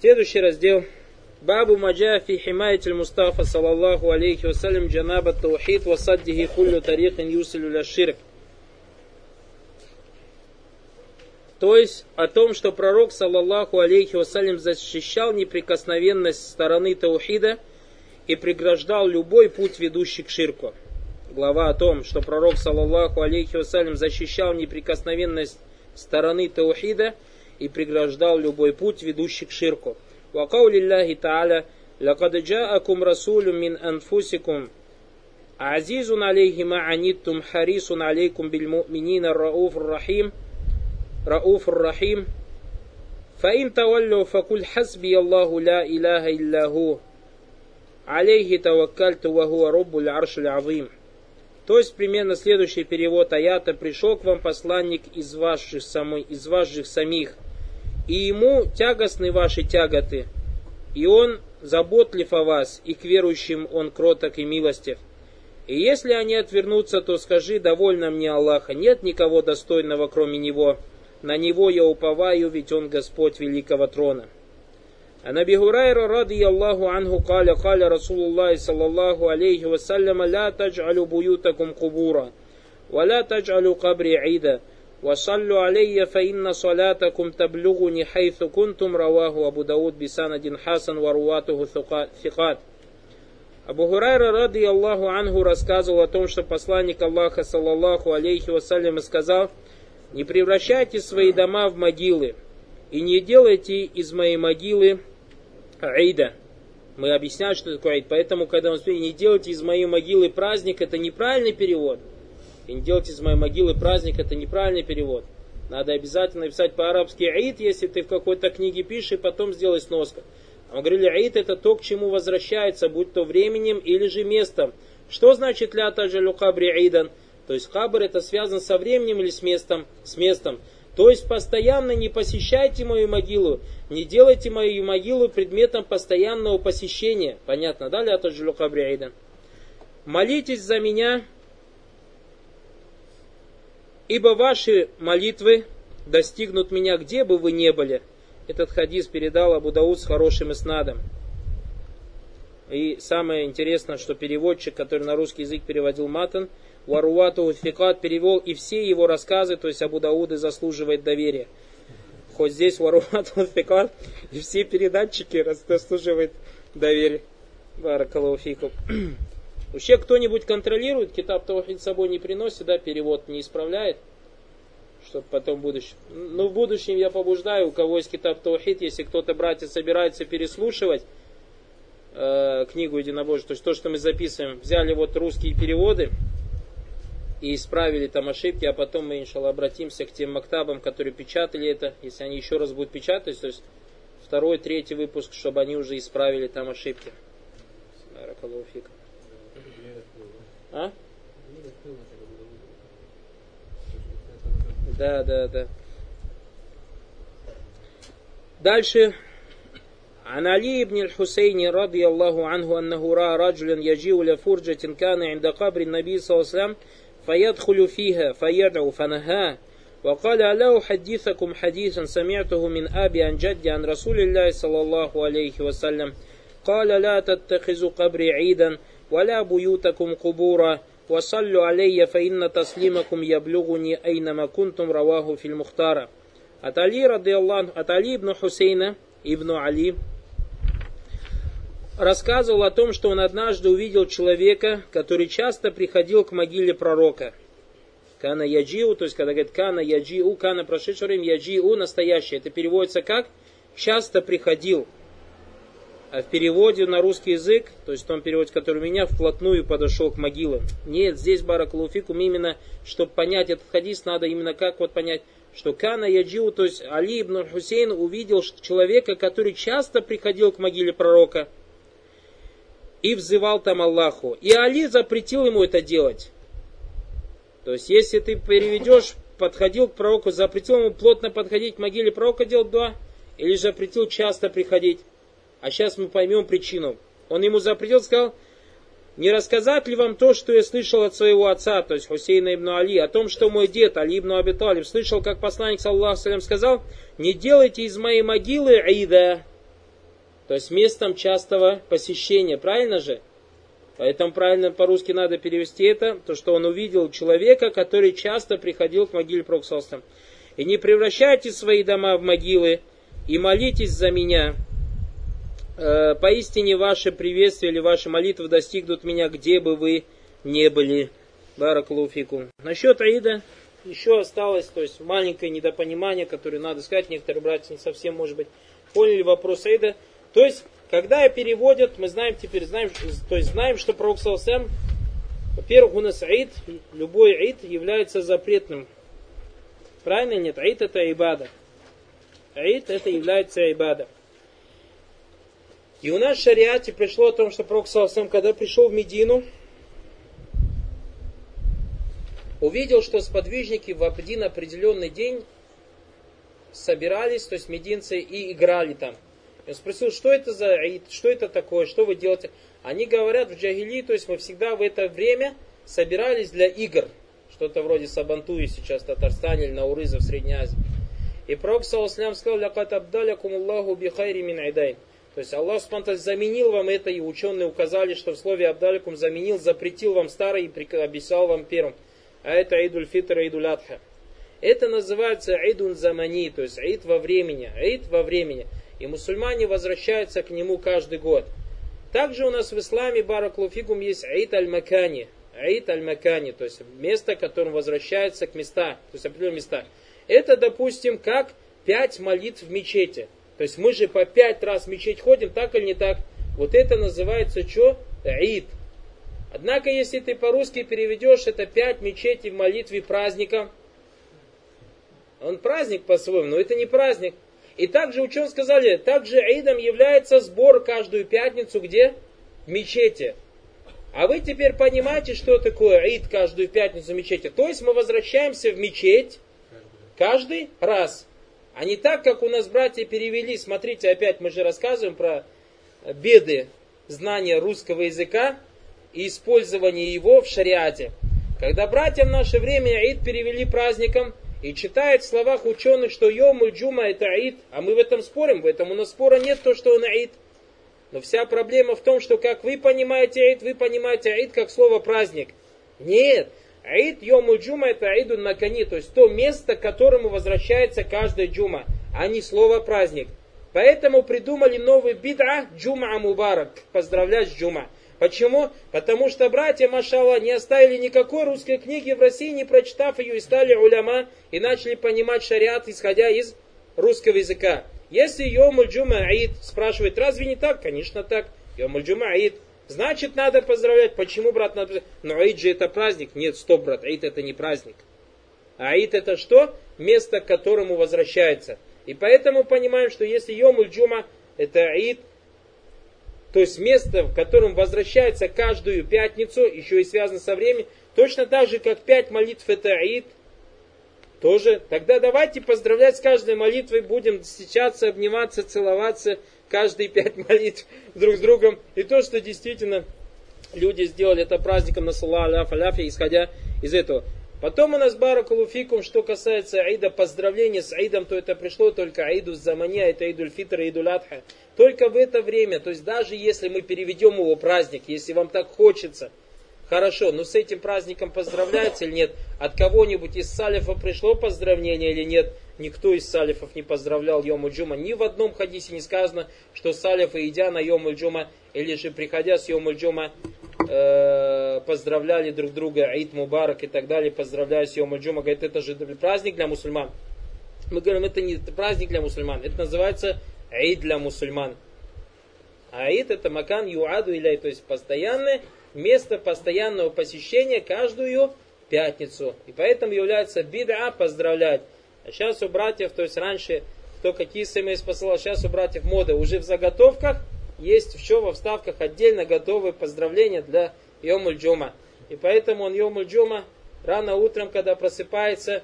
Следующий раздел. Бабу маджа фи химаятиль Мустафа саллаллаху алейхи вассалям джанаба таухид ва саддихи куллю тарихин юсилю ля ширк. То есть о том, что пророк, саллаллаху алейхи вассалям, защищал неприкосновенность стороны таухида и преграждал любой путь, ведущий к ширку. Глава о том, что пророк, саллаллаху алейхи вассалям, защищал неприкосновенность стороны таухида и преграждал любой путь, ведущий к ширку. وقول الله تعالى لقد جاءكم رسول من أنفسكم عزيز عليه ما عنتم حريص عليكم بالمؤمنين الرؤوف الرحيم رؤوف الرحيم فإن تولوا فقل حسبي الله لا إله إلا هو عليه توكلت وهو رب العرش العظيم То есть примерно следующий перевод аята «Пришел к вам посланник из ваших, самой, из ваших самих, и ему тягостны ваши тяготы, и он заботлив о вас, и к верующим он кроток и милостив. И если они отвернутся, то скажи, довольно мне Аллаха, нет никого достойного, кроме Него. На Него я уповаю, ведь Он Господь Великого Трона. А Наби Гурайра, ради Аллаху анху, каля, каля, Расулуллахи, саллаллаху алейхи вассаляма, ля тадж'алю буютакум кубура, ва ля тадж'алю кабри ида, وصلوا علي فإن صلاتكم تبلغني حيث كنتم رواه أبو داود بسند حسن ورواته ثقات Абу Хурайра, ради Аллаху Ангу, рассказывал о том, что посланник Аллаха, саллаллаху алейхи вассалям, сказал, «Не превращайте свои дома в могилы, и не делайте из моей могилы Аида». Мы объясняем, что такое Аид. Поэтому, когда мы сказали, не делайте из моей могилы праздник, это неправильный перевод – и не делать из моей могилы праздник, это неправильный перевод. Надо обязательно написать по-арабски аид, если ты в какой-то книге пишешь, и потом сделай сноску. А мы говорили, аид это то, к чему возвращается, будь то временем или же местом. Что значит ля таджалю кабри аидан? То есть хабр это связан со временем или с местом? С местом. То есть постоянно не посещайте мою могилу, не делайте мою могилу предметом постоянного посещения. Понятно, да, ля таджалю кабри аидан? Молитесь за меня, Ибо ваши молитвы достигнут меня, где бы вы ни были. Этот хадис передал Абу Дауд с хорошим иснадом. И самое интересное, что переводчик, который на русский язык переводил Матан, Варуату Фикат перевел и все его рассказы, то есть Абу Дауды заслуживает доверия. Хоть здесь Варуату Фикат и все передатчики заслуживают доверия. Баракалуфикум. Вообще кто-нибудь контролирует, китаб Таухид с собой не приносит, да, перевод не исправляет, чтобы потом в будущем. Ну, в будущем я побуждаю, у кого есть китаб Таухид, если кто-то, братья, собирается переслушивать э, книгу Единобожия, то есть то, что мы записываем, взяли вот русские переводы и исправили там ошибки, а потом мы, иншалла, обратимся к тем мактабам, которые печатали это, если они еще раз будут печатать, то есть второй, третий выпуск, чтобы они уже исправили там ошибки. Баракалуфик. А? Да, да, да. Дальше. عن علي بن الحسين رضي الله عنه أنه رأى رجلا يجيء لفرجة كان عند قبر النبي صلى الله عليه وسلم فيدخل فيها فيدعو فنهاه وقال لا أحدثكم حديثا سمعته من أبي عن جدي عن رسول الله صلى الله عليه وسلم قال لا تتخذوا قبري عيدا ولا بيوتكم قبورا وصلوا علي فإن تسليمكم يبلغني أينما كنتم رواه في المختار От Али, рады Аллах, от Али ибн Хусейна, ибн Али, рассказывал о том, что он однажды увидел человека, который часто приходил к могиле пророка. Кана яджиу, то есть когда говорит кана яджиу, кана прошедшее время, яджиу настоящее. Это переводится как часто приходил. А в переводе на русский язык, то есть в том переводе, который у меня, вплотную подошел к могилам. Нет, здесь Баракулуфикум именно, чтобы понять этот хадис, надо именно как вот понять, что Кана Яджиу, то есть Али ибн Хусейн увидел человека, который часто приходил к могиле пророка и взывал там Аллаху. И Али запретил ему это делать. То есть, если ты переведешь, подходил к пророку, запретил ему плотно подходить к могиле пророка делать два, или запретил часто приходить. А сейчас мы поймем причину. Он ему запретил, сказал, не рассказать ли вам то, что я слышал от своего отца, то есть Хусейна ибн Али, о том, что мой дед Али ибн Аби слышал, как посланник, саллаху сказал, не делайте из моей могилы Аида, То есть местом частого посещения, правильно же? Поэтому правильно по-русски надо перевести это, то что он увидел человека, который часто приходил к могиле Проксалстам. И не превращайте свои дома в могилы, и молитесь за меня. Э, поистине ваше приветствие или ваши молитвы достигнут меня, где бы вы не были. Баракулуфику. Насчет Аида еще осталось, то есть маленькое недопонимание, которое надо сказать, некоторые братья не совсем, может быть, поняли вопрос Аида. То есть, когда переводят, мы знаем теперь, знаем, то есть знаем, что пророк Салсам, во-первых, у нас Аид, любой Аид является запретным. Правильно нет? Аид это Айбада. Аид это является Айбада. И у нас в шариате пришло о том, что пророк Салсам, когда пришел в Медину, увидел, что сподвижники в один определенный день собирались, то есть мединцы, и играли там. Он спросил, что это за аид, что это такое, что вы делаете. Они говорят в джагили, то есть мы всегда в это время собирались для игр. Что-то вроде Сабантуи сейчас в Татарстане или Наурыза в Средней Азии. И пророк Саусалям сказал, «Лякат абдалякум Аллаху бихайри мин айдай». То есть Аллах Субтитры заменил вам это, и ученые указали, что в слове абдалякум заменил, запретил вам старый и обещал вам первым а это Аидуль Фитр и Аидуль Адха. Это называется Аидун Замани, то есть Аид во времени, Аид во времени. И мусульмане возвращаются к нему каждый год. Также у нас в исламе Бараклуфигум есть Аид Аль-Макани, Аид Аль-Макани, то есть место, которым возвращается к местам, то есть определенные места. Это, допустим, как пять молитв в мечети. То есть мы же по пять раз в мечеть ходим, так или не так? Вот это называется что? Аид. Однако, если ты по-русски переведешь это пять мечетей в молитве праздника, он праздник по-своему, но это не праздник. И также ученые сказали, также Аидом является сбор каждую пятницу где? В мечети. А вы теперь понимаете, что такое Аид каждую пятницу в мечети? То есть мы возвращаемся в мечеть каждый раз. А не так, как у нас братья перевели. Смотрите, опять мы же рассказываем про беды знания русского языка и использование его в шариате. Когда братья в наше время Аид перевели праздником и читают в словах ученых, что Йомуль Джума это Аид, а мы в этом спорим, в этом у нас спора нет, то, что он Аид. Но вся проблема в том, что как вы понимаете Аид, вы понимаете Аид как слово праздник. Нет, Аид Йомуль Джума это Аидун Накани, то есть то место, к которому возвращается каждая джума, а не слово праздник. Поэтому придумали новый бид'a Джума Мубарак, поздравлять с Джума. Почему? Потому что братья, машала, не оставили никакой русской книги в России, не прочитав ее, и стали уляма, и начали понимать шариат, исходя из русского языка. Если Йомуль Джума Аид спрашивает, разве не так? Конечно так. Йомуль Джума Аид. Значит, надо поздравлять. Почему, брат, надо Но Аид же это праздник. Нет, стоп, брат, Аид это не праздник. Аид это что? Место, к которому возвращается. И поэтому понимаем, что если Йомуль Джума это Аид, то есть место, в котором возвращается каждую пятницу, еще и связано со временем, точно так же, как пять молитв это Аид, тоже. Тогда давайте поздравлять с каждой молитвой, будем встречаться, обниматься, целоваться, каждые пять молитв друг с другом. И то, что действительно люди сделали это праздником на Саллаху Аляфе, исходя из этого. Потом у нас баракулуфикум, что касается Аида, поздравления с Аидом, то это пришло только Аиду Замани, это Аидуль Фитр, Аидуль Адха. Только в это время, то есть даже если мы переведем его праздник, если вам так хочется, хорошо, но с этим праздником поздравляется или нет? От кого-нибудь из салифа пришло поздравление или нет? Никто из салифов не поздравлял Йому Джума. Ни в одном хадисе не сказано, что салифы, идя на Йому Джума, или же приходя с Йому Джума, э, поздравляли друг друга, Аид Мубарак и так далее, поздравляя с Йому Джума. Говорит, это же праздник для мусульман. Мы говорим, это не праздник для мусульман, это называется Аид для мусульман. Аид это макан юаду иляй, то есть постоянное место постоянного посещения каждую пятницу. И поэтому является бид'a поздравлять. А сейчас у братьев, то есть раньше кто какие смс посылал, сейчас у братьев мода уже в заготовках есть еще во вставках отдельно готовые поздравления для Йомуль Джума. И поэтому он Йомуль Джума рано утром, когда просыпается,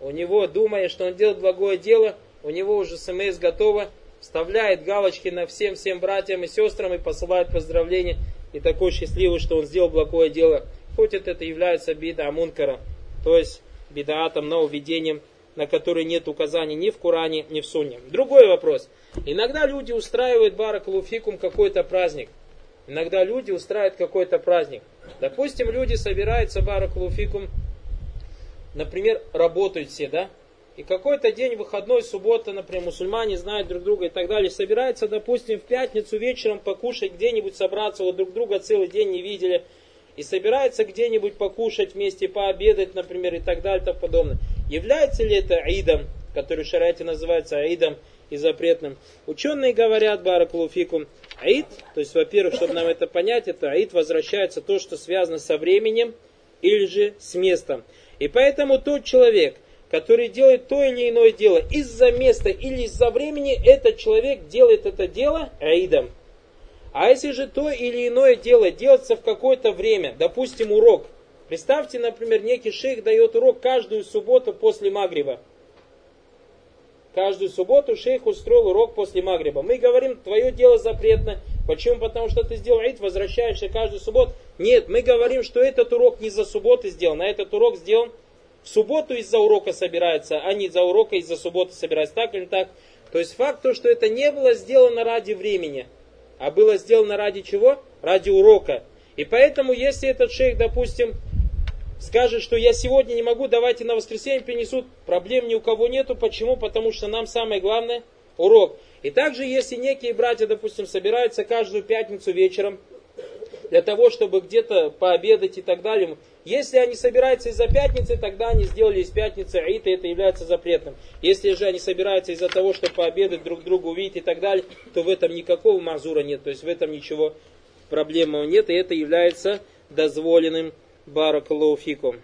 у него, думая, что он делает благое дело, у него уже смс готово, вставляет галочки на всем-всем братьям и сестрам и посылает поздравления. И такой счастливый, что он сделал благое дело. Хоть это является бида Амункара, то есть бидаатом, но уведением на которые нет указаний ни в Коране, ни в Сунне. Другой вопрос. Иногда люди устраивают баракалуфикум какой-то праздник. Иногда люди устраивают какой-то праздник. Допустим, люди собираются баракалуфикум, например, работают все, да? И какой-то день, выходной, суббота, например, мусульмане знают друг друга и так далее, собираются, допустим, в пятницу вечером покушать где-нибудь, собраться, вот друг друга целый день не видели, и собирается где-нибудь покушать вместе, пообедать, например, и так далее и тому подобное. Является ли это аидом, который в шарате называется аидом и запретным? Ученые говорят, баракулуфикум, аид, то есть, во-первых, чтобы нам это понять, это аид возвращается то, что связано со временем или же с местом. И поэтому тот человек, который делает то или иное дело из-за места или из-за времени, этот человек делает это дело аидом. А если же то или иное дело делается в какое-то время, допустим, урок. Представьте, например, некий шейх дает урок каждую субботу после Магриба. Каждую субботу шейх устроил урок после Магриба. Мы говорим, твое дело запретно. Почему? Потому что ты сделал аид, возвращаешься каждую субботу. Нет, мы говорим, что этот урок не за субботы сделан, а этот урок сделан в субботу из-за урока собирается, а не из-за урока из-за субботы собирается. Так или так? То есть факт то, что это не было сделано ради времени – а было сделано ради чего? Ради урока. И поэтому, если этот шейх, допустим, скажет, что я сегодня не могу, давайте на воскресенье принесут, проблем ни у кого нету. Почему? Потому что нам самое главное урок. И также, если некие братья, допустим, собираются каждую пятницу вечером для того, чтобы где-то пообедать и так далее, если они собираются из-за пятницы, тогда они сделали из пятницы аид, и это является запретным. Если же они собираются из-за того, чтобы пообедать друг другу, увидеть и так далее, то в этом никакого мазура нет, то есть в этом ничего проблемного нет, и это является дозволенным баракалуфиком.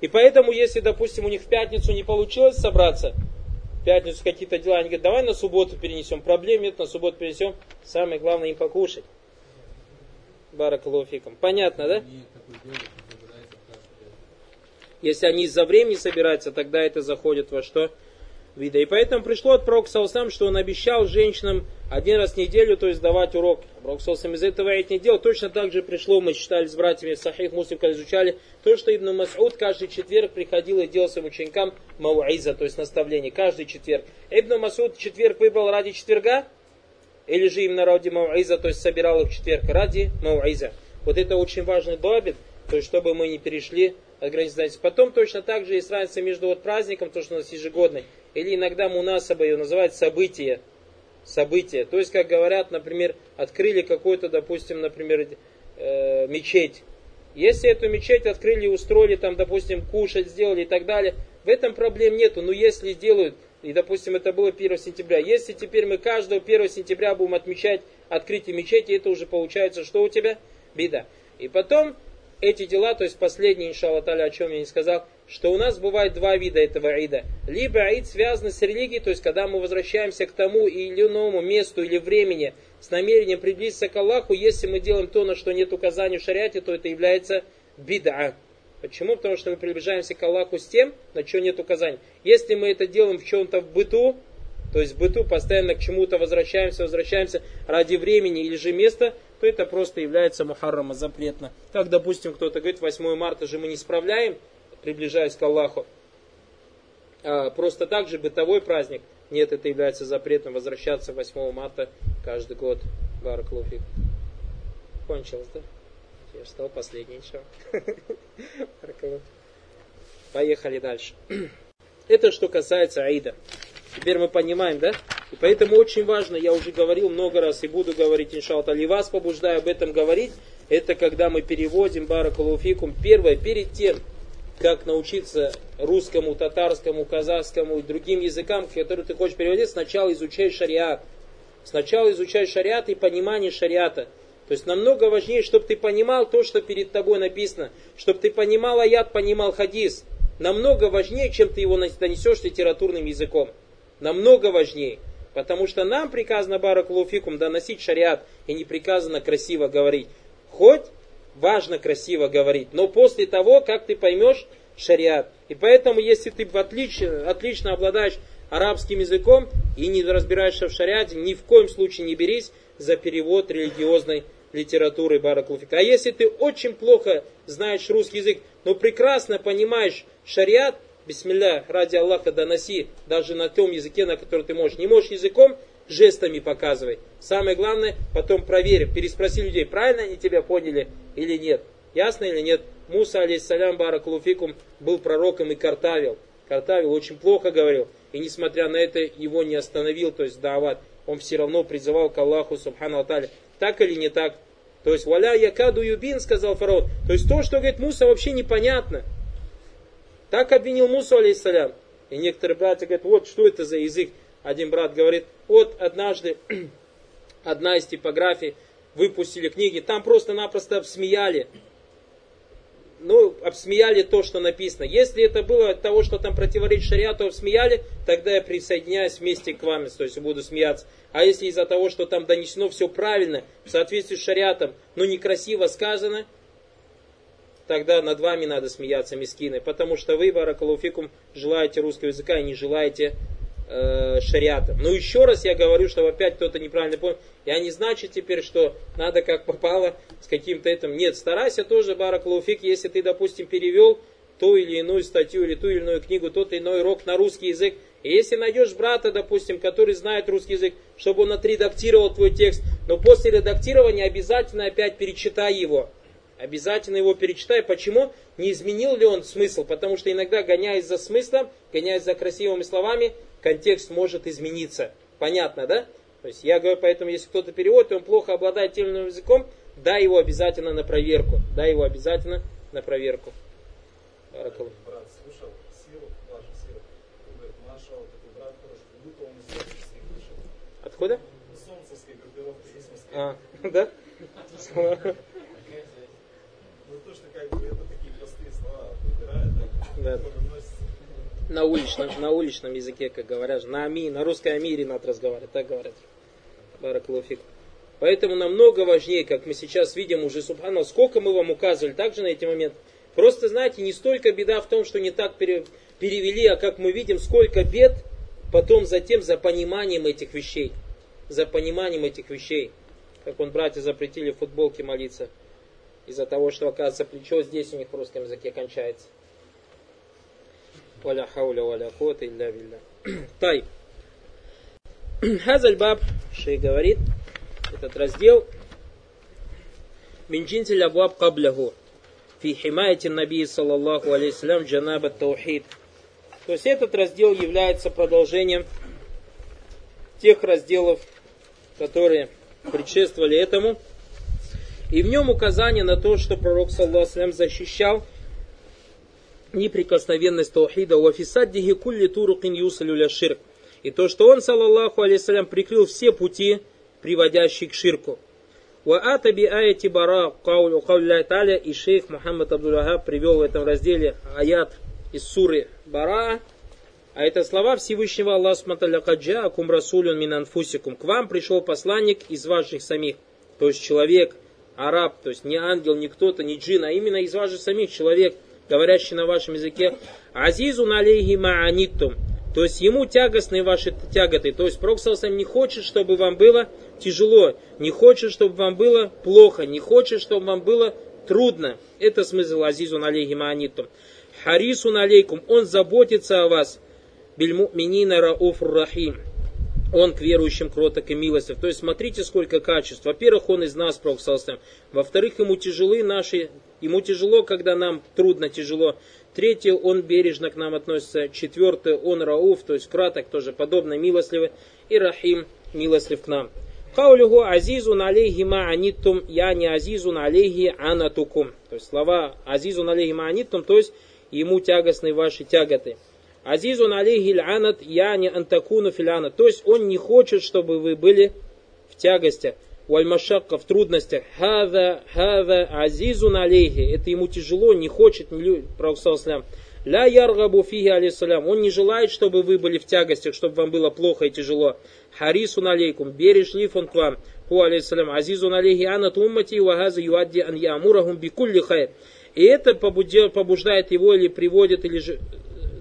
И поэтому, если, допустим, у них в пятницу не получилось собраться, в пятницу какие-то дела, они говорят, давай на субботу перенесем, проблем нет, на субботу перенесем, самое главное им покушать. Баракалуфиком. Понятно, да? Если они из-за времени собираются, тогда это заходит во что? Вида. И поэтому пришло от пророка Саусам, что он обещал женщинам один раз в неделю, то есть давать урок. Пророк Саусам из этого ведь не делал. Точно так же пришло, мы читали с братьями Сахих Муслим, когда изучали, то, что Ибн Мас'уд каждый четверг приходил и делал своим ученикам мауиза, то есть наставление, каждый четверг. Ибн Мас'уд четверг выбрал ради четверга, или же именно ради Мауиза, то есть собирал их в четверг ради Мауиза. Вот это очень важный бабит, то есть чтобы мы не перешли от границы. Потом точно так же есть разница между вот праздником, то, что у нас ежегодный, или иногда мунасаба, ее называют событие. Событие. То есть, как говорят, например, открыли какой-то, допустим, например, э, мечеть. Если эту мечеть открыли, устроили там, допустим, кушать, сделали и так далее, в этом проблем нету. Но если сделают и, допустим, это было 1 сентября. Если теперь мы каждого 1 сентября будем отмечать открытие мечети, это уже получается, что у тебя? Беда. И потом эти дела, то есть последний, иншалла таля, о чем я не сказал, что у нас бывает два вида этого аида. Либо аид связан с религией, то есть когда мы возвращаемся к тому или иному месту или времени с намерением приблизиться к Аллаху, если мы делаем то, на что нет указаний в шариате, то это является бида. Почему? Потому что мы приближаемся к Аллаху с тем, на что нет указаний. Если мы это делаем в чем-то в быту, то есть в быту постоянно к чему-то возвращаемся, возвращаемся ради времени или же места, то это просто является мухаррама, запретно. Как, допустим, кто-то говорит, 8 марта же мы не справляем, приближаясь к Аллаху. А просто так же бытовой праздник. Нет, это является запретом возвращаться 8 марта каждый год. Бараклуфик. Кончилось, да? Я стал последний еще. Поехали дальше. Это что касается Аида. Теперь мы понимаем, да? И поэтому очень важно, я уже говорил много раз и буду говорить, иншалта, и вас побуждаю об этом говорить, это когда мы переводим Баракалуфикум. Первое, перед тем, как научиться русскому, татарскому, казахскому и другим языкам, которые ты хочешь переводить, сначала изучай шариат. Сначала изучай шариат и понимание шариата. То есть намного важнее, чтобы ты понимал то, что перед тобой написано, чтобы ты понимал аят, понимал хадис. Намного важнее, чем ты его донесешь литературным языком. Намного важнее. Потому что нам приказано, баракулуфикум, доносить шариат, и не приказано красиво говорить. Хоть важно красиво говорить, но после того, как ты поймешь шариат. И поэтому, если ты отлично, отлично обладаешь арабским языком и не разбираешься в шариате, ни в коем случае не берись за перевод религиозной литературы Баракулфика. А если ты очень плохо знаешь русский язык, но прекрасно понимаешь шариат, бисмилля, ради Аллаха доноси, даже на том языке, на который ты можешь. Не можешь языком, жестами показывай. Самое главное, потом проверь, переспроси людей, правильно они тебя поняли или нет. Ясно или нет? Муса, алейхиссалям, баракулуфикум, был пророком и картавил. Картавил, очень плохо говорил. И несмотря на это, его не остановил, то есть дават. Он все равно призывал к Аллаху, субхану аталя. Так или не так? То есть, валя якаду юбин, сказал фараон. То есть, то, что говорит Муса, вообще непонятно. Так обвинил Мусу, алейхиссалям. И некоторые братья говорят, вот что это за язык. Один брат говорит, вот однажды одна из типографий выпустили книги, там просто-напросто обсмеяли. Ну, обсмеяли то, что написано. Если это было от того, что там противоречит шариату, обсмеяли, тогда я присоединяюсь вместе к вам, то есть буду смеяться. А если из-за того, что там донесено все правильно, в соответствии с шариатом, но некрасиво сказано, тогда над вами надо смеяться, мискины. Потому что вы, баракалуфикум, желаете русского языка и не желаете э, шариата. Но еще раз я говорю, что опять кто-то неправильно понял. Я не значит теперь, что надо как попало с каким-то этим. Нет, старайся тоже, баракалуфик, если ты, допустим, перевел ту или иную статью или ту или иную книгу, тот или иной урок на русский язык, и если найдешь брата, допустим, который знает русский язык, чтобы он отредактировал твой текст, но после редактирования обязательно опять перечитай его. Обязательно его перечитай. Почему? Не изменил ли он смысл? Потому что иногда, гоняясь за смыслом, гоняясь за красивыми словами, контекст может измениться. Понятно, да? То есть я говорю, поэтому если кто-то переводит, и он плохо обладает тем или иным языком, дай его обязательно на проверку. Дай его обязательно на проверку. Баракалу. Брат слушал сиру, вашу сиру. Говорит, нашел такой брат хороший, как будто он из солнцевской вышел. Откуда? Из солнцевской группировки, есть Москва. А, да? Ну то, что как бы это такие простые слова выбирают, так Да. много носится. На уличном, на уличном языке, как говорят, на ами, на русской амире надо разговаривать, так говорят. Баракалуфик. Поэтому намного важнее, как мы сейчас видим уже, субхану, сколько мы вам указывали также на эти моменты. Просто, знаете, не столько беда в том, что не так пере- перевели, а как мы видим, сколько бед потом затем за пониманием этих вещей. За пониманием этих вещей. Как он братья запретили в футболке молиться. Из-за того, что, оказывается, плечо здесь у них в русском языке кончается. ولا حول ولا قوة إلا بالله طيب هذا الباب шей говорит этот раздел من جنس الأبواب قبله في حماية النبي صلى الله عليه وسلم جناب التوحيد то есть этот раздел является продолжением тех разделов, которые предшествовали этому. И в нем указание на то, что пророк, саллаху защищал неприкосновенность таухида у афисаддихи кулли турукин юсалю ля ширк. И то, что он, саллаллаху алейсалям, прикрыл все пути, приводящие к ширку. Ва атаби аяти бара таля и шейх Мухаммад Абдуллахаб привел в этом разделе аят из суры Бара, а это слова Всевышнего Аллаха Сматаля Каджа Акум Расулюн Минанфусикум. К вам пришел посланник из ваших самих, то есть человек, араб, то есть не ангел, не кто-то, не джин, а именно из ваших самих человек, говорящий на вашем языке. Азизу налейхи ма'аниттум. То есть ему тягостны ваши тяготы. То есть Пророк Саласам не хочет, чтобы вам было тяжело, не хочет, чтобы вам было плохо, не хочет, чтобы вам было трудно. Это смысл Азизу налейхи ма'аниттум. Харисун алейкум, он заботится о вас. Бильму'минина рауфур рахим. Он к верующим кроток и милостив. То есть смотрите, сколько качеств. Во-первых, он из нас, Пророк. Во-вторых, ему тяжелы наши, ему тяжело, когда нам трудно, тяжело. Третье, он бережно к нам относится. Четвертое, он рауф, то есть краток, тоже подобно милостливый. И рахим, милостлив к нам. Каулюху азизун алейхи ма аниттум, я не азизун алейхи анатукум. То есть слова азизун алейхи ма аниттум, то есть ему тягостны ваши тяготы. Азизун алейхи анат, я не антакуну филянат. То есть он не хочет, чтобы вы были в тягостях. Вальмашакка в трудностях. Хада, хада, азизун алейхи. Это ему тяжело, не хочет, не любит, Пророк Ля яргабу фиги алейсалям. Он не желает, чтобы вы были в тягостях, чтобы вам было плохо и тяжело. Харисун алейкум. Бережлив он к вам. Ху алейсалям. Азизун алейхи анат уммати вагаза юадди ан ямурахум бикулли хайр. И это побуждает его или приводит, или же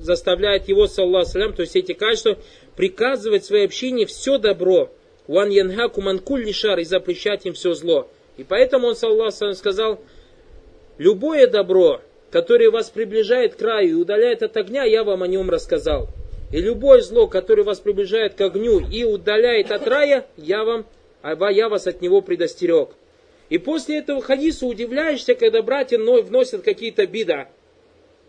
заставляет его, саллаху салям, то есть эти качества, приказывать своей общине все добро. Ван янхаку манкулли шар и запрещать им все зло. И поэтому он, саллаху салям, сказал, любое добро, которое вас приближает к краю и удаляет от огня, я вам о нем рассказал. И любое зло, которое вас приближает к огню и удаляет от рая, я, вам, я вас от него предостерег. И после этого хадиса удивляешься, когда братья вносят какие-то бида.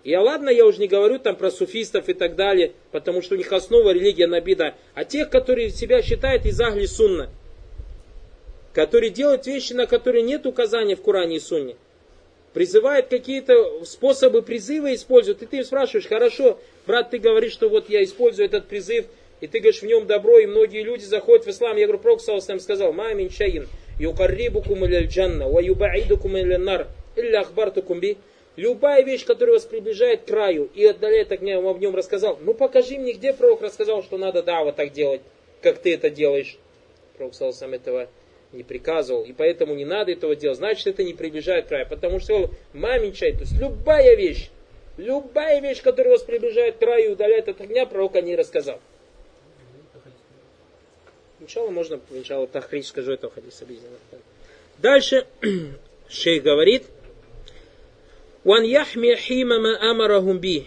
А ладно, я уже не говорю там про суфистов и так далее, потому что у них основа религия на бида. А тех, которые себя считают из Агли Сунна, которые делают вещи, на которые нет указания в Коране и Сунне призывает какие-то способы призыва используют, и ты им спрашиваешь, хорошо, брат, ты говоришь, что вот я использую этот призыв, и ты говоришь в нем добро, и многие люди заходят в ислам. Я говорю, Пророк Саусам сказал, мамин шаин, юкаррибукум иля джанна, ва юбаидукум иля нар, илля ахбартукум би. Любая вещь, которая вас приближает к краю и отдаляет от огня, вам в нем рассказал. Ну покажи мне, где пророк рассказал, что надо да, вот так делать, как ты это делаешь. Пророк Саусам этого не приказывал, и поэтому не надо этого делать, значит это не приближает к краю, потому что маменьчай, то есть любая вещь, любая вещь, которая вас приближает к краю и удаляет от огня, пророк о ней рассказал. Сначала можно, сначала тахрич скажу этого хадиса. Дальше шейх говорит, Ван яхми.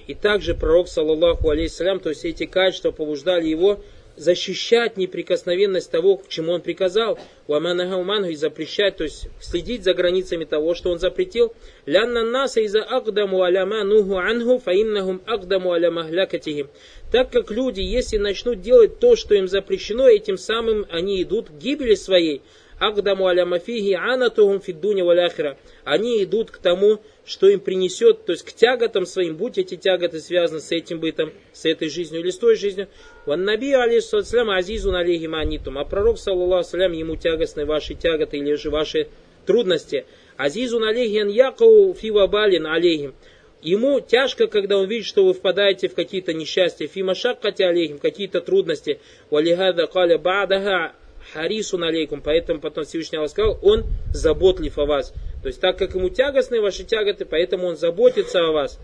И также пророк, саллаллаху алейхиссалям, то есть эти качества побуждали его защищать неприкосновенность того, к чему он приказал, уаманахауманху и запрещать, то есть следить за границами того, что он запретил. Лянна наса из-за агдаму аляма нуху анху фаиннахум агдаму аляма хлякатихим. Так как люди, если начнут делать то, что им запрещено, этим самым они идут к гибели своей. Агдаму алямафиги анатухум фиддуня валяхира. Они идут к тому, что им принесет, то есть к тяготам своим, будь эти тяготы связаны с этим бытом, с этой жизнью или с той жизнью. Ван наби алейхиссалям азизун алейхи манитум. А пророк, саллаллаху салям, ему тягостны ваши тяготы или же ваши трудности. Азизун алейхи якау фивабалин алейхим. Ему тяжко, когда он видит, что вы впадаете в какие-то несчастья. Фимашаккати алейхим, какие-то трудности. Валихада каля ба'даха харисун алейкум. Поэтому потом Всевышний Allah сказал, он заботлив о вас. То есть так как ему тягостны ваши тяготы, поэтому он заботится о вас.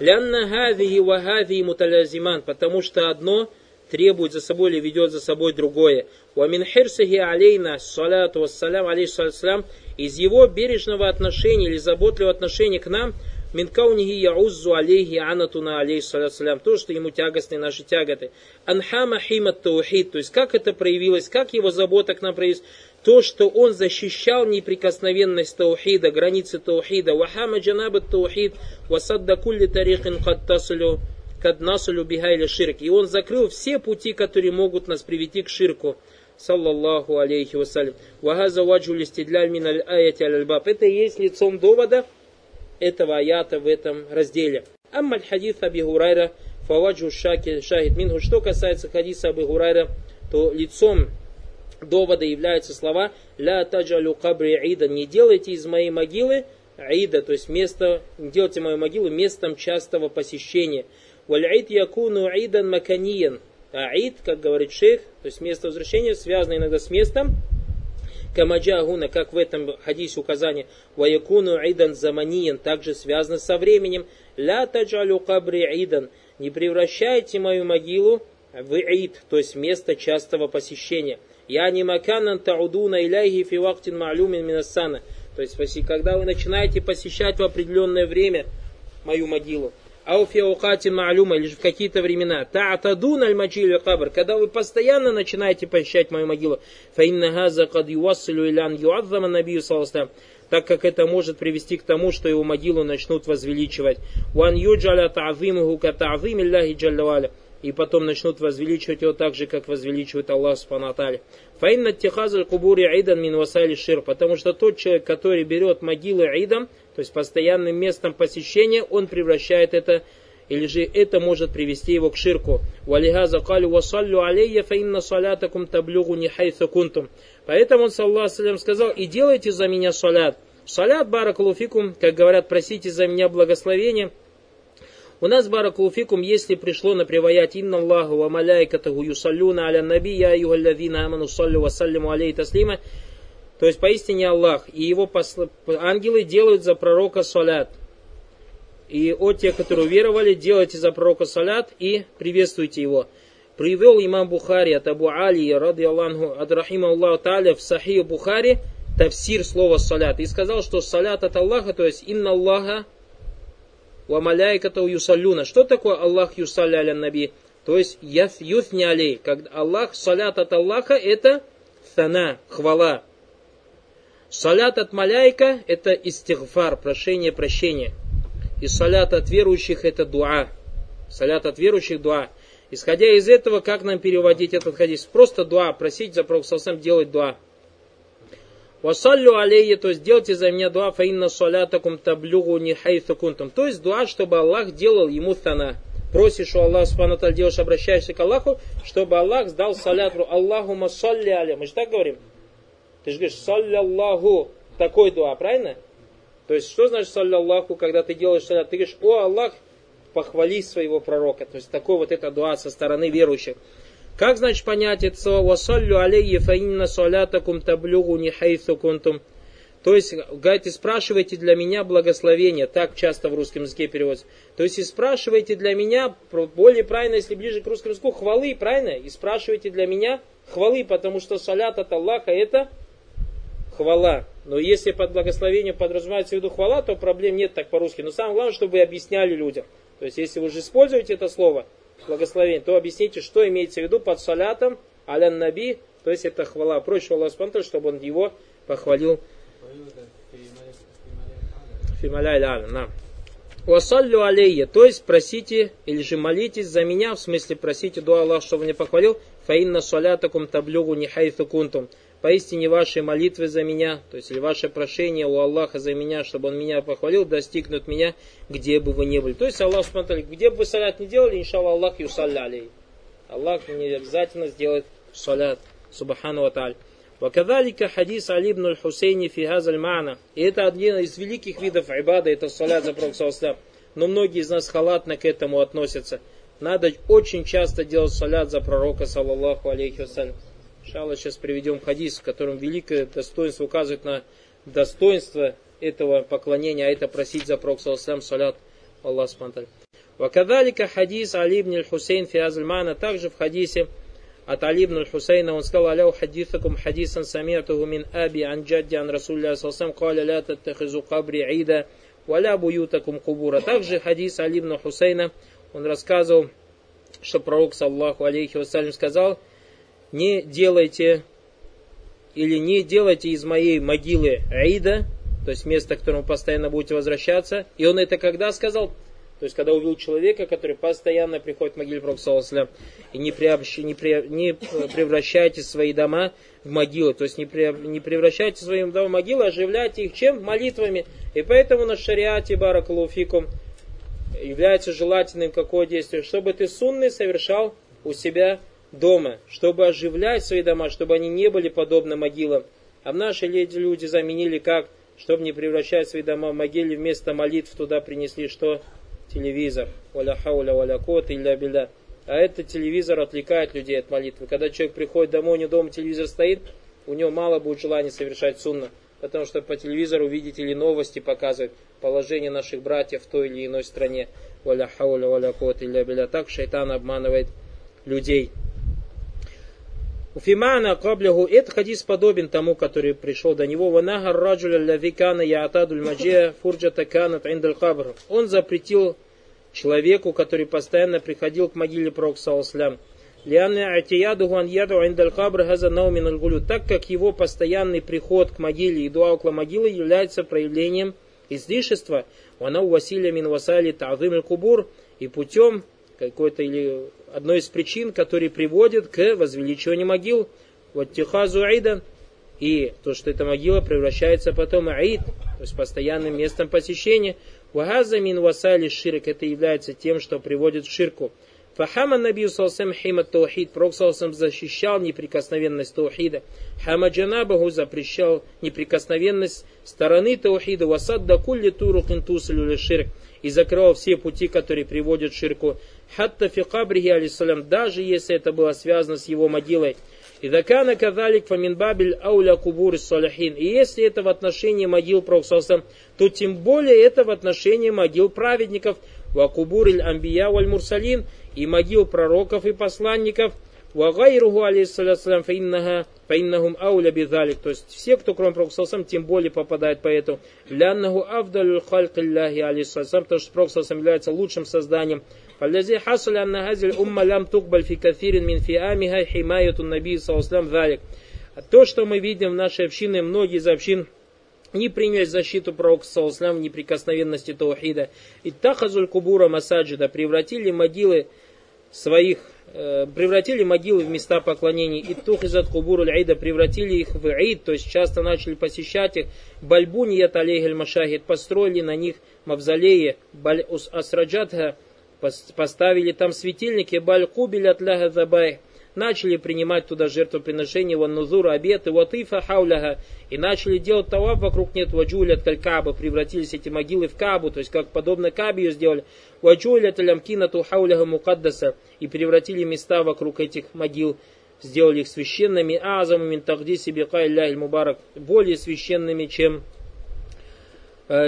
Лянна хадихи ва хадихи муталязиман, потому что одно требует за собой или ведет за собой другое. Ва мин хирсихи алейна, салату вассалям, алейхиссалям, из его бережного отношения или заботливого отношения к нам, Минкаунихи яуззу алейхи анатуна алейхиссалям, то, что ему тягостны наши тяготы. Анхама химат таухид, то есть как это проявилось, как его забота к нам проявилась, то, что он защищал неприкосновенность таухида, границы таухида, вахама джанаба таухид, васадда кулли тарихин каттасалю, каднасалю бихайля ширк. И он закрыл все пути, которые могут нас привести к ширку. Саллаллаху алейхи вассалям. Вахаза ваджу листидляль мин аль аяти аль Это и есть лицом довода этого аята в этом разделе. Аммаль хадис Аби Гурайра, фаваджу шахид минху. Что касается хадиса Аби Гурайра, то лицом довода являются слова «Ля таджалю кабри ида» «Не делайте из моей могилы ида», то есть место, не делайте мою могилу местом частого посещения. «Валь якуну идан маканиен». А как говорит шейх, то есть место возвращения, связано иногда с местом, Камаджагуна, как в этом хадисе указание, ваякуну идан заманиен, также связано со временем. Ля таджалю кабри идан, не превращайте мою могилу в ид, то есть место частого посещения. Я не маканан таудуна иляхи фи вактин ма'люмин минассана. То есть, когда вы начинаете посещать в определенное время мою могилу, ауфиаукати ма'люма, или же в какие-то времена, та'атадун аль маджили кабр, когда вы постоянно начинаете посещать мою могилу, фаинна газа кад ювассилю илян юадзама набию саластам, так как это может привести к тому, что его могилу начнут возвеличивать. Ван юджаля та'зимуху ка та'зим Аллахи джаллаваля и потом начнут возвеличивать его так же, как возвеличивает Аллах Субхану Фаинна тихазаль кубури айдан мин васайли шир, потому что тот человек, который берет могилы айдам, то есть постоянным местом посещения, он превращает это или же это может привести его к ширку. Валихаза калю вассалю алейя фаинна салятакум таблюгу не хайса кунтум. Поэтому он, саллаху сказал, и делайте за меня салят. Салят баракалуфикум, как говорят, просите за меня благословения – у нас, баракулфикум, если пришло на приваят «Инна Аллаху ва маляйкатаху юсаллюна аля наби, я югаллавина аману саллю ва саллиму алей таслима», то есть поистине Аллах и его посл... ангелы делают за пророка салят. И от тех, которые уверовали, делайте за пророка салят и приветствуйте его. Привел имам Бухари от Абу Али, ради Аллаху, от Рахима Аллаху Та'аля в Сахи Бухари, тавсир слова салят. И сказал, что салят от Аллаха, то есть инна Аллаха ва маляйката юсалюна. Что такое Аллах юсалля наби? То есть юthни алей. Когда Аллах, салят от Аллаха, это сана, хвала. Салят от маляйка – это истигфар, прошение, прощение. И салят от верующих – это дуа. Салят от верующих – дуа. Исходя из этого, как нам переводить этот хадис? Просто дуа, просить за Пророк делать дуа. Вассалю алейе, то есть делайте за меня дуа, фаинна салятакум таблюгу не хайфу кунтум. То есть дуа, чтобы Аллах делал ему тана. Просишь у Аллаха, субхану делаешь, обращаешься к Аллаху, чтобы Аллах сдал салятру. Аллаху масалли аля. Мы же так говорим? Ты же говоришь, салли Аллаху. Такой дуа, правильно? То есть, что значит салли Аллаху, когда ты делаешь салят? Ты говоришь, о Аллах, похвали своего пророка. То есть, такой вот это дуа со стороны верующих. Как значит понять это «Вассаллю алейhi фаинна салятакум таблюгу не хайсу кунтум». То есть, говорит, и спрашивайте для меня благословение. Так часто в русском языке переводится. То есть, и спрашивайте для меня, более правильно, если ближе к русскому языку, хвалы, правильно? И спрашивайте для меня хвалы, потому что салят от Аллаха это хвала. Но если под благословение подразумевается в виду хвала, то проблем нет так по-русски. Но самое главное, чтобы вы объясняли людям. То есть, если вы уже используете это слово, благословение, то объясните, что имеется в виду под салятом, алян наби, то есть это хвала. Проще Аллах Субтитры, чтобы он его похвалил. Фималяй на. Уасаллю алейя, то есть просите или же молитесь за меня, в смысле просите дуа Аллах, чтобы меня похвалил, фаинна салятакум таблюгу нихайфу кунтум. Поистине ваши молитвы за меня, то есть или ваше прошение у Аллаха за меня, чтобы Он меня похвалил, достигнут меня, где бы вы ни были. То есть Аллах смотрит, где бы вы салят не делали, иншаллах Аллах юсалляли. Аллах не обязательно сделает салят. Субхану Аталь. Вакадалика хадис Али ибн аль-Хусейни фи. И это один из великих видов айбада, это салят за Пророка Но многие из нас халатно к этому относятся. Надо очень часто делать салят за пророка, саллаллаху алейхи вассалям. Шалла сейчас приведем хадис, в котором великое достоинство указывает на достоинство этого поклонения, а это просить за Пророк салят Аллах Субтитры. Вакадалика хадис Али Хусейн фи Азальмана, также в хадисе от Али Хусейна он сказал, аляу хадисакум хадисан самиатуху мин аби ан джадди ан Расулля салсам каля ля таттахизу кабри ида валя буютакум кубура. Также хадис Али Хусейна, он рассказывал, что пророк, саллаху алейхи вассалям, сказал, не делайте или не делайте из моей могилы Аида, то есть место, к которому постоянно будете возвращаться. И он это когда сказал? То есть, когда увидел человека, который постоянно приходит к могиле Пророка и не, приобщ... не, при... не превращайте свои дома в могилы, то есть не, при... не превращайте свои дома в могилы, оживляйте их чем? Молитвами. И поэтому на шариате Баракалуфикум является желательным какое действие? Чтобы ты сунны совершал у себя дома, чтобы оживлять свои дома, чтобы они не были подобны могилам. А наши люди заменили как, чтобы не превращать свои дома в могилы, вместо молитв туда принесли что? Телевизор. Валя хауля валя кот илля биля. А этот телевизор отвлекает людей от молитвы. Когда человек приходит домой, у него дома телевизор стоит, у него мало будет желания совершать сунна. Потому что по телевизору видите или новости показывают положение наших братьев в той или иной стране. Валя хауля валя кот илля биля. Так шайтан обманывает людей. Уфимана каблягу, этот хадис подобен тому, который пришел до него. Ванагар раджуля лавикана яатадуль маджия фурджата индаль кабр. Он запретил человеку, который постоянно приходил к могиле Пророка Саласлям. Лианна атиядуху ан индаль кабр хаза наумин гулю. Так как его постоянный приход к могиле и дуа около могилы является проявлением излишества, она у Василия мин васали та'зим кубур и путем какой-то или одной из причин, которые приводят к возвеличиванию могил. Вот Техазу Аида. И то, что эта могила превращается потом Аид, то есть постоянным местом посещения. Вагаза мин васали ширк. Это является тем, что приводит к ширку. Фахама Набию Салсам Хима Таухид. Пророк Салсам защищал неприкосновенность Таухида. Хама Джанабаху запрещал неприкосновенность стороны Таухида. Васадда кулли туру кинтусалю ширк. И закрывал все пути, которые приводят к ширку. Хатта фи кабрихи алейсалям, даже если это было связано с его могилой. И дакана кадалик фаминбабиль ауля кубур салихин. И если это в отношении могил Пророка то тем более это в отношении могил праведников. Ва кубуриль амбия валь мурсалин. И могил пророков и посланников. Вагайруху алейхиссалям фаиннаха фаиннахум ауля бидалик. То есть все, кто кроме Пророка тем более попадает по этому. Ляннаху авдалю халькилляхи алейхиссалям, потому что Пророк является лучшим созданием. فالذي حصل أن هذه الأمة لم تقبل في كثير من فئامها حماية النبي صلى الله عليه وسلم ذلك. То, что мы видим в нашей общине, многие из общин не приняли защиту пророка саллаху неприкосновенности таухида. И тахазуль кубура масаджида превратили могилы своих э, превратили могилы в места поклонений. И тухизат кубуру айда превратили их в айд, то есть часто начали посещать их. Бальбуньят алейхель машахид построили на них мавзолеи. Баль асраджатха поставили там светильники. Баль кубилят ляха забай. Начали принимать туда жертвоприношения, ван нузура, обеты, ватифа хауляха, и начали делать таваф вокруг нет, ваджулят каль каба, превратились эти могилы в кабу, то есть как подобно кабе ее сделали, ваджулят алямкинату хауляха мукаддаса, и превратили места вокруг этих могил, сделали их священными, азаму мин тагдиси бика мубарак, более священными, чем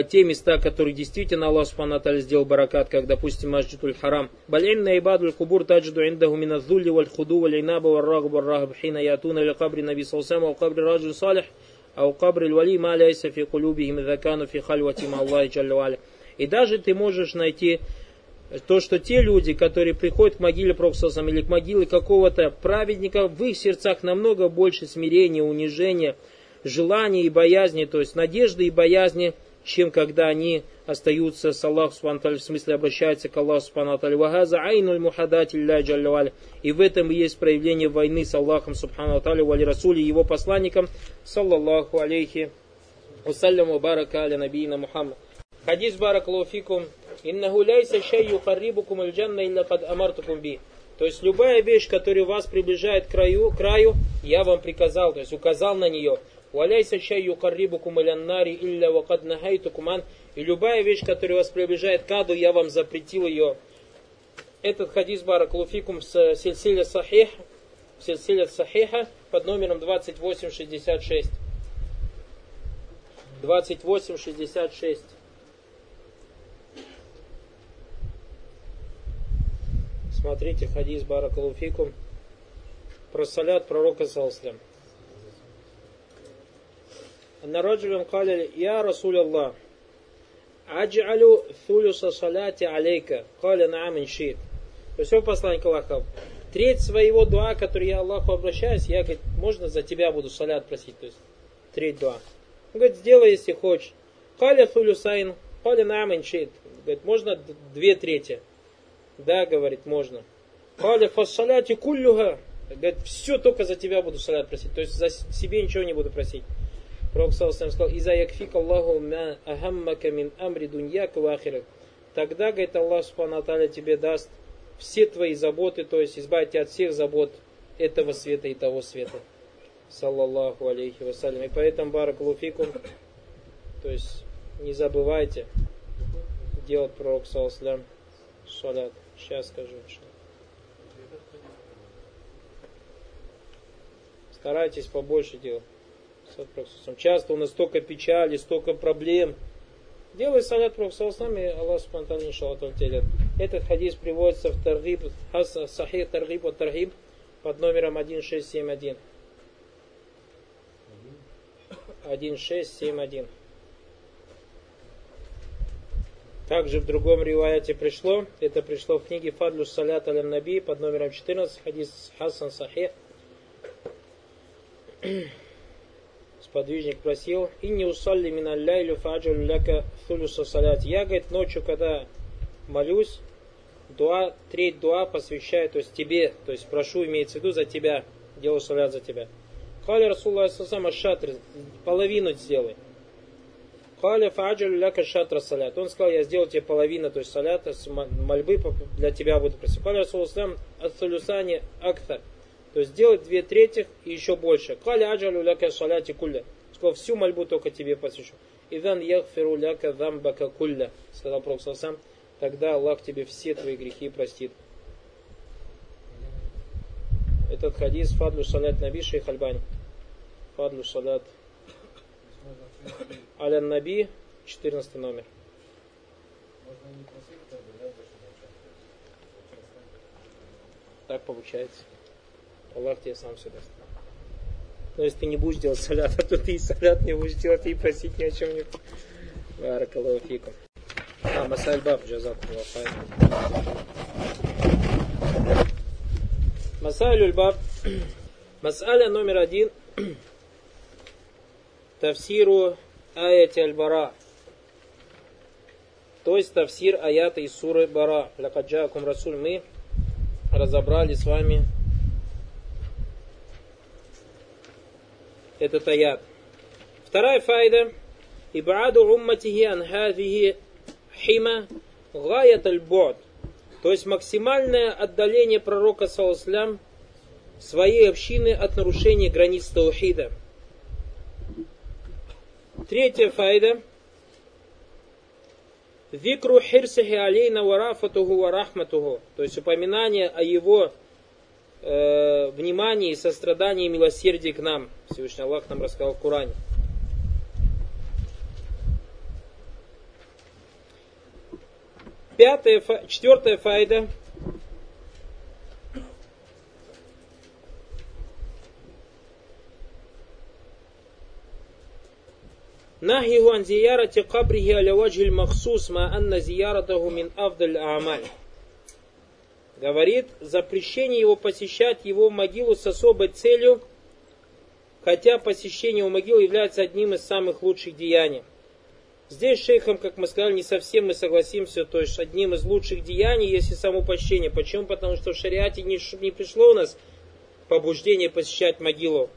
те места, которые действительно Аллах Субхану сделал баракат, как, допустим, Масджидуль Харам. Балинна ибадуль кубур таджиду индаху мина зулли валь худу валь инаба валь рагб валь рахб хина ятуна ли кабри наби салсама ау кабри раджу салих ау кабри вали ма ляйса фи кулюбихим закану фи хальвати ма Аллахи джалли И даже ты можешь найти то, что те люди, которые приходят к могиле Проксоса или к могиле какого-то праведника, в их сердцах намного больше смирения, унижения, желания и боязни, то есть надежды и боязни, чем когда они остаются с Аллахом в смысле обращаются к Аллаху Субхану Вагаза айнуль мухадати И в этом и есть проявление войны с Аллахом Субхану Вали Расули, его посланником, саллаллаху алейхи вассаляму барака аля набийна Мухаммад. Хадис баракалуфикум, иннаху ляйса шай юхаррибукум аль-джанна илля кад амартукум би. То есть любая вещь, которая вас приближает к краю, краю, я вам приказал, то есть указал на нее. Валяйся чай юкаррибукум иляннари илля вакад нахайтукуман. И любая вещь, которая вас приближает к аду, я вам запретил ее. Этот хадис Баракулуфикум с сельсиля сахих, сельсиля сахиха под номером 2866. 2866. Смотрите хадис Баракулуфикум про салят пророка Салслям. أن رجلا قال يا رسول الله أجعل ثلث صلاتي عليك قال نعم إن شئت То есть, о посланник Аллаха, треть своего дуа, который я Аллаху обращаюсь, я, говорит, можно за тебя буду салят просить, то есть треть дуа. Он говорит, сделай, если хочешь. Каля фулюсайн, каля нам иншит. Говорит, можно две трети. Да, говорит, можно. Каля фассаляти куллюга. Говорит, все только за тебя буду салят просить. То есть за себе ничего не буду просить. Пророк сказал, «Иза якфик Аллаху ма ахаммака мин амри дуньяка вахирак». Тогда, говорит Аллах Субхану тебе даст все твои заботы, то есть избавить тебя от всех забот этого света и того света. Саллаллаху алейхи вассалям. И поэтому, барак луфикум, то есть не забывайте делать пророк саллаллаху шалят. Сейчас скажу. Старайтесь побольше делать. Часто у нас столько печали, столько проблем. Делай салят Пророку и Аллах спонтанно иншаллах Этот хадис приводится в Таргиб, Сахих Таргиб от Таргиб под номером 1671. 1671. Также в другом риваяте пришло, это пришло в книге Фадлю Салят Алям Наби под номером 14, хадис Хасан Сахих сподвижник просил, и не усалли миналляйлю фаджалю ляка фулюса салят. Я, говорит, ночью, когда молюсь, дуа, треть дуа посвящаю, то есть тебе, то есть прошу, имеется в виду за тебя, делаю салят за тебя. Каля Расулла сама шатр, половину сделай. Каля фаджалю ляка шатра салят. Он сказал, я сделал тебе половину, то есть салята, мольбы для тебя буду просить. Каля Расулла сам ат-салюсани актар. То есть сделать две трети и еще больше. Каля аджалю ляка шаляти кулля. Сказал, всю мольбу только тебе посвящу. Идан яхфиру ляка дамбака кулля. Сказал Пророк сам. Тогда Аллах тебе все твои грехи простит. Этот хадис Фадлу Салят Наби Шейх Альбани. Фадлу Салят Алян Наби, 14 номер. Так получается. Аллах тебе сам все даст. Но если ты не будешь делать салят, а то ты и салят не будешь делать, и просить ни о чем не. Баракаллаху фикум. А, Масаль Баб, джазаку Масаль Баб. Масаля номер один. Тавсиру аяти аль-бара. То есть тавсир аята из суры Бара. Лякаджакум Расуль. Мы разобрали с вами этот аят. Вторая файда. Ибаду умматихи ан хадихи хима гаят аль То есть максимальное отдаление пророка салласлям своей общины от нарушения границ таухида. Третья файда. Викру хирсихи алейна варафатуху варахматуху. То есть упоминание о его э, внимании, сострадании и милосердии к нам. Всевышний Аллах нам рассказал в Коране. Пятая, четвертая файда. Нахиху ан зиярати кабрихи аля ваджхиль махсус ма анна зияратаху мин авдаль амаль. Говорит, запрещение его посещать его могилу с особой целью, хотя посещение его могилы является одним из самых лучших деяний. Здесь шейхом, как мы сказали, не совсем мы согласимся, то есть одним из лучших деяний, если само почтение. Почему? Потому что в шариате не, не пришло у нас побуждение посещать могилу.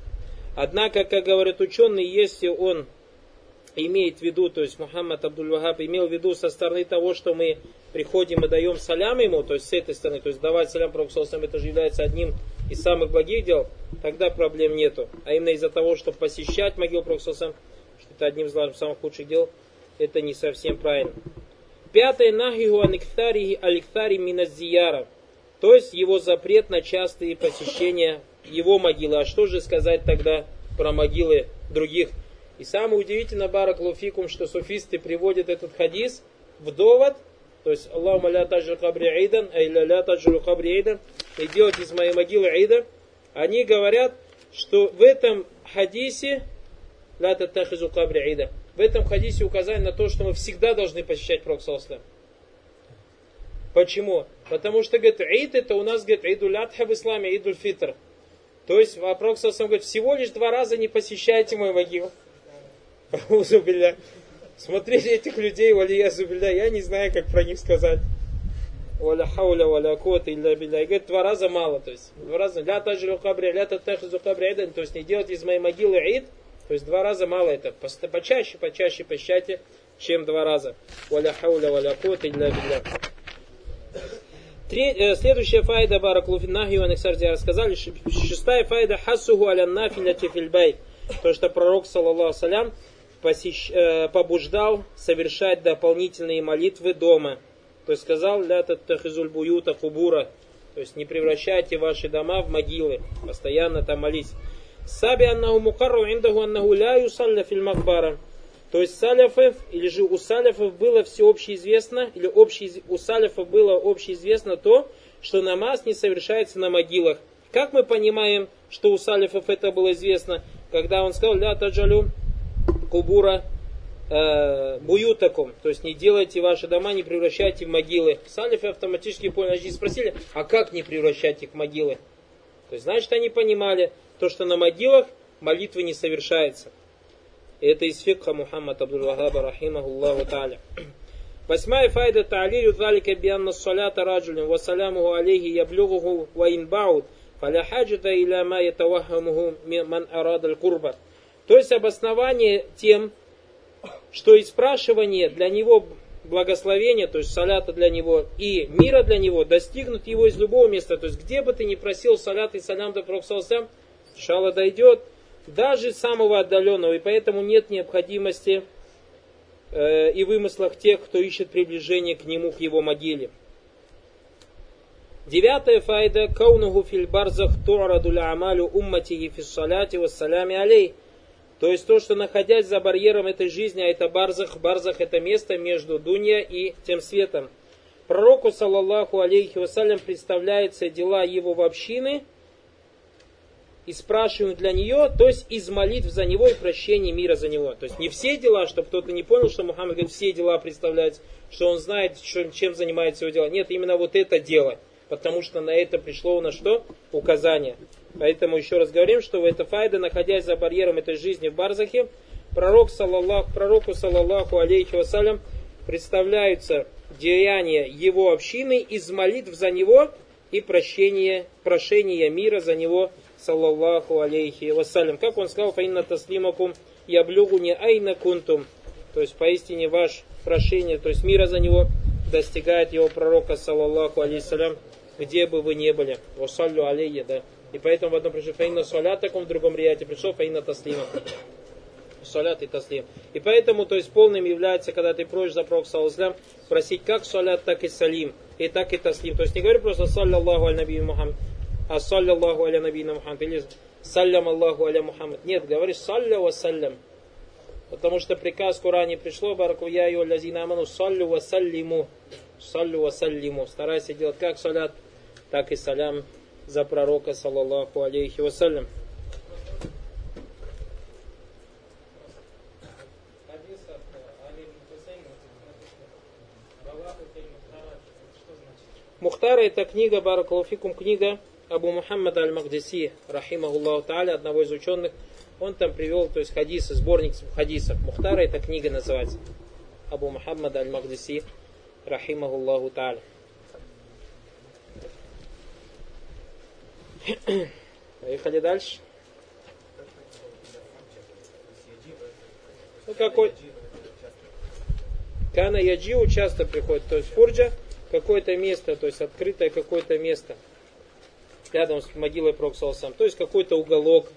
Однако, как говорят ученые, если он имеет в виду, то есть Мухаммад Абдул-Вахаб имел в виду со стороны того, что мы приходим и даем салям ему, то есть с этой стороны, то есть давать салям Пророку это же является одним из самых благих дел, тогда проблем нету. А именно из-за того, что посещать могилу Пророка что это одним из самых лучших дел, это не совсем правильно. Пятое, нахигу аниктари аликтари миназияра, то есть его запрет на частые посещения его могилы. А что же сказать тогда про могилы других и самое удивительное, Барак Луфикум, что суфисты приводят этот хадис в довод, то есть Аллаху ля таджру кабри айдан, ай ля таджру кабри айдан, и делать из моей могилы айда, они говорят, что в этом хадисе ля таттахизу кабри айда, в этом хадисе указание на то, что мы всегда должны посещать Пророк Почему? Потому что, говорит, Ид это у нас, говорит, Идуль Адха в исламе, Идуль Фитр. То есть, Пророк говорит, всего лишь два раза не посещайте мою могилу. Смотрели этих людей, валия зубилля, я не знаю, как про них сказать. Валя хауля, валя кота, илля билля. И говорит, два раза мало, то есть, два раза, ля таджру кабри, ля татахзу кабри то есть, не делать из моей могилы ид, то есть, два раза мало это, почаще, почаще посчитайте, чем два раза. Валя хауля, валя кота, илля билля. Треть, э, следующая файда Бараклуфин Нахи Анексардия рассказали. Шестая файда Хасуху аля нафиля тифильбайт. То, что пророк, саллаллаху салям, посещ, э, побуждал совершать дополнительные молитвы дома. То есть сказал, ля тахизуль. То есть не превращайте ваши дома в могилы. Постоянно там молись. Саби аннаху мукарру индаху аннаху ля юсалля филь макбара. То есть саляфов, или же у саляфов было всеобще известно, или общий, у саляфов было общеизвестно то, что намаз не совершается на могилах. Как мы понимаем, что у салифов это было известно, когда он сказал, ля таджалю кубура э, буютакум, то есть не делайте ваши дома, не превращайте в могилы. Салифы автоматически поняли, они спросили, а как не превращать их в могилы? То есть, значит, они понимали, то, что на могилах молитвы не совершается. И это из фикха Мухаммад Абдул-Вахаба, рахимахуллаху та'аля. Восьмая файда та'алилю залика бианна салята раджулин ва алейхи яблюгуху ва инбауд иля ма ятавахамуху ман арада курба то есть обоснование тем, что и спрашивание для него благословения, то есть салята для него и мира для него, достигнут его из любого места. То есть где бы ты ни просил салят и салям до Пророксалсам, шала дойдет, даже самого отдаленного. И поэтому нет необходимости э, и вымыслах тех, кто ищет приближение к нему, к его могиле. Девятая файда. Каунуху филь барзах ту'радуль амалю умматихи фис саляти вассалями алей. То есть то, что находясь за барьером этой жизни, а это барзах, барзах это место между дунья и тем светом. Пророку, саллаллаху алейхи вассалям, представляются дела его в общины и спрашиваем для нее, то есть из молитв за него и прощения мира за него. То есть не все дела, чтобы кто-то не понял, что Мухаммад говорит, все дела представляет, что он знает, чем занимается его дело. Нет, именно вот это дело. Потому что на это пришло у нас что? Указание. Поэтому еще раз говорим, что в это файда, находясь за барьером этой жизни в Барзахе, пророк, саллаллаху, пророку, саллаллаху алейхи вассалям, представляются деяния его общины из молитв за него и прощения, прошения мира за него, саллаллаху алейхи вассалям. Как он сказал, фаинна таслимакум яблюгу не айна кунтум. То есть поистине ваш прошение, то есть мира за него достигает его пророка, саллаллаху алейхи где бы вы ни были. Вассалю алейхи, да. И поэтому в одном пришло фаинна салятакум, в другом рияте пришло фаинна таслима. Салят и таслим. И поэтому, то есть полным является, когда ты просишь за пророк саллаллаху просить как салят, так и салим. И так и таслим. То есть не говори просто саллаллаху аль наби Мухаммад, а саллаллаху аля набина Мухаммад. Или саллям Аллаху аля Мухаммад. Нет, говоришь салля ва саллям. Потому что приказ в Коране пришло, бараку я и лазина аману саллю ва саллиму. Саллю ва саллиму. Старайся делать как салят, так и салям за пророка, саллаллаху алейхи вассалям. Мухтара это книга, Баракалуфикум, книга Абу Мухаммада Аль-Махдиси, рахимахуллаху та'аля, одного из ученых. Он там привел, то есть хадисы, сборник хадисов. Мухтара эта книга называется. Абу Мухаммада Аль-Махдиси, рахимахуллаху та'аля. Поехали дальше. Ну, какой... Кана Яджиу часто приходит, то есть Фурджа, какое-то место, то есть открытое какое-то место рядом с могилой Проксалсам, то есть какой-то уголок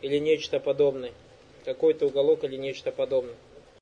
или нечто подобное. Какой-то уголок или нечто подобное.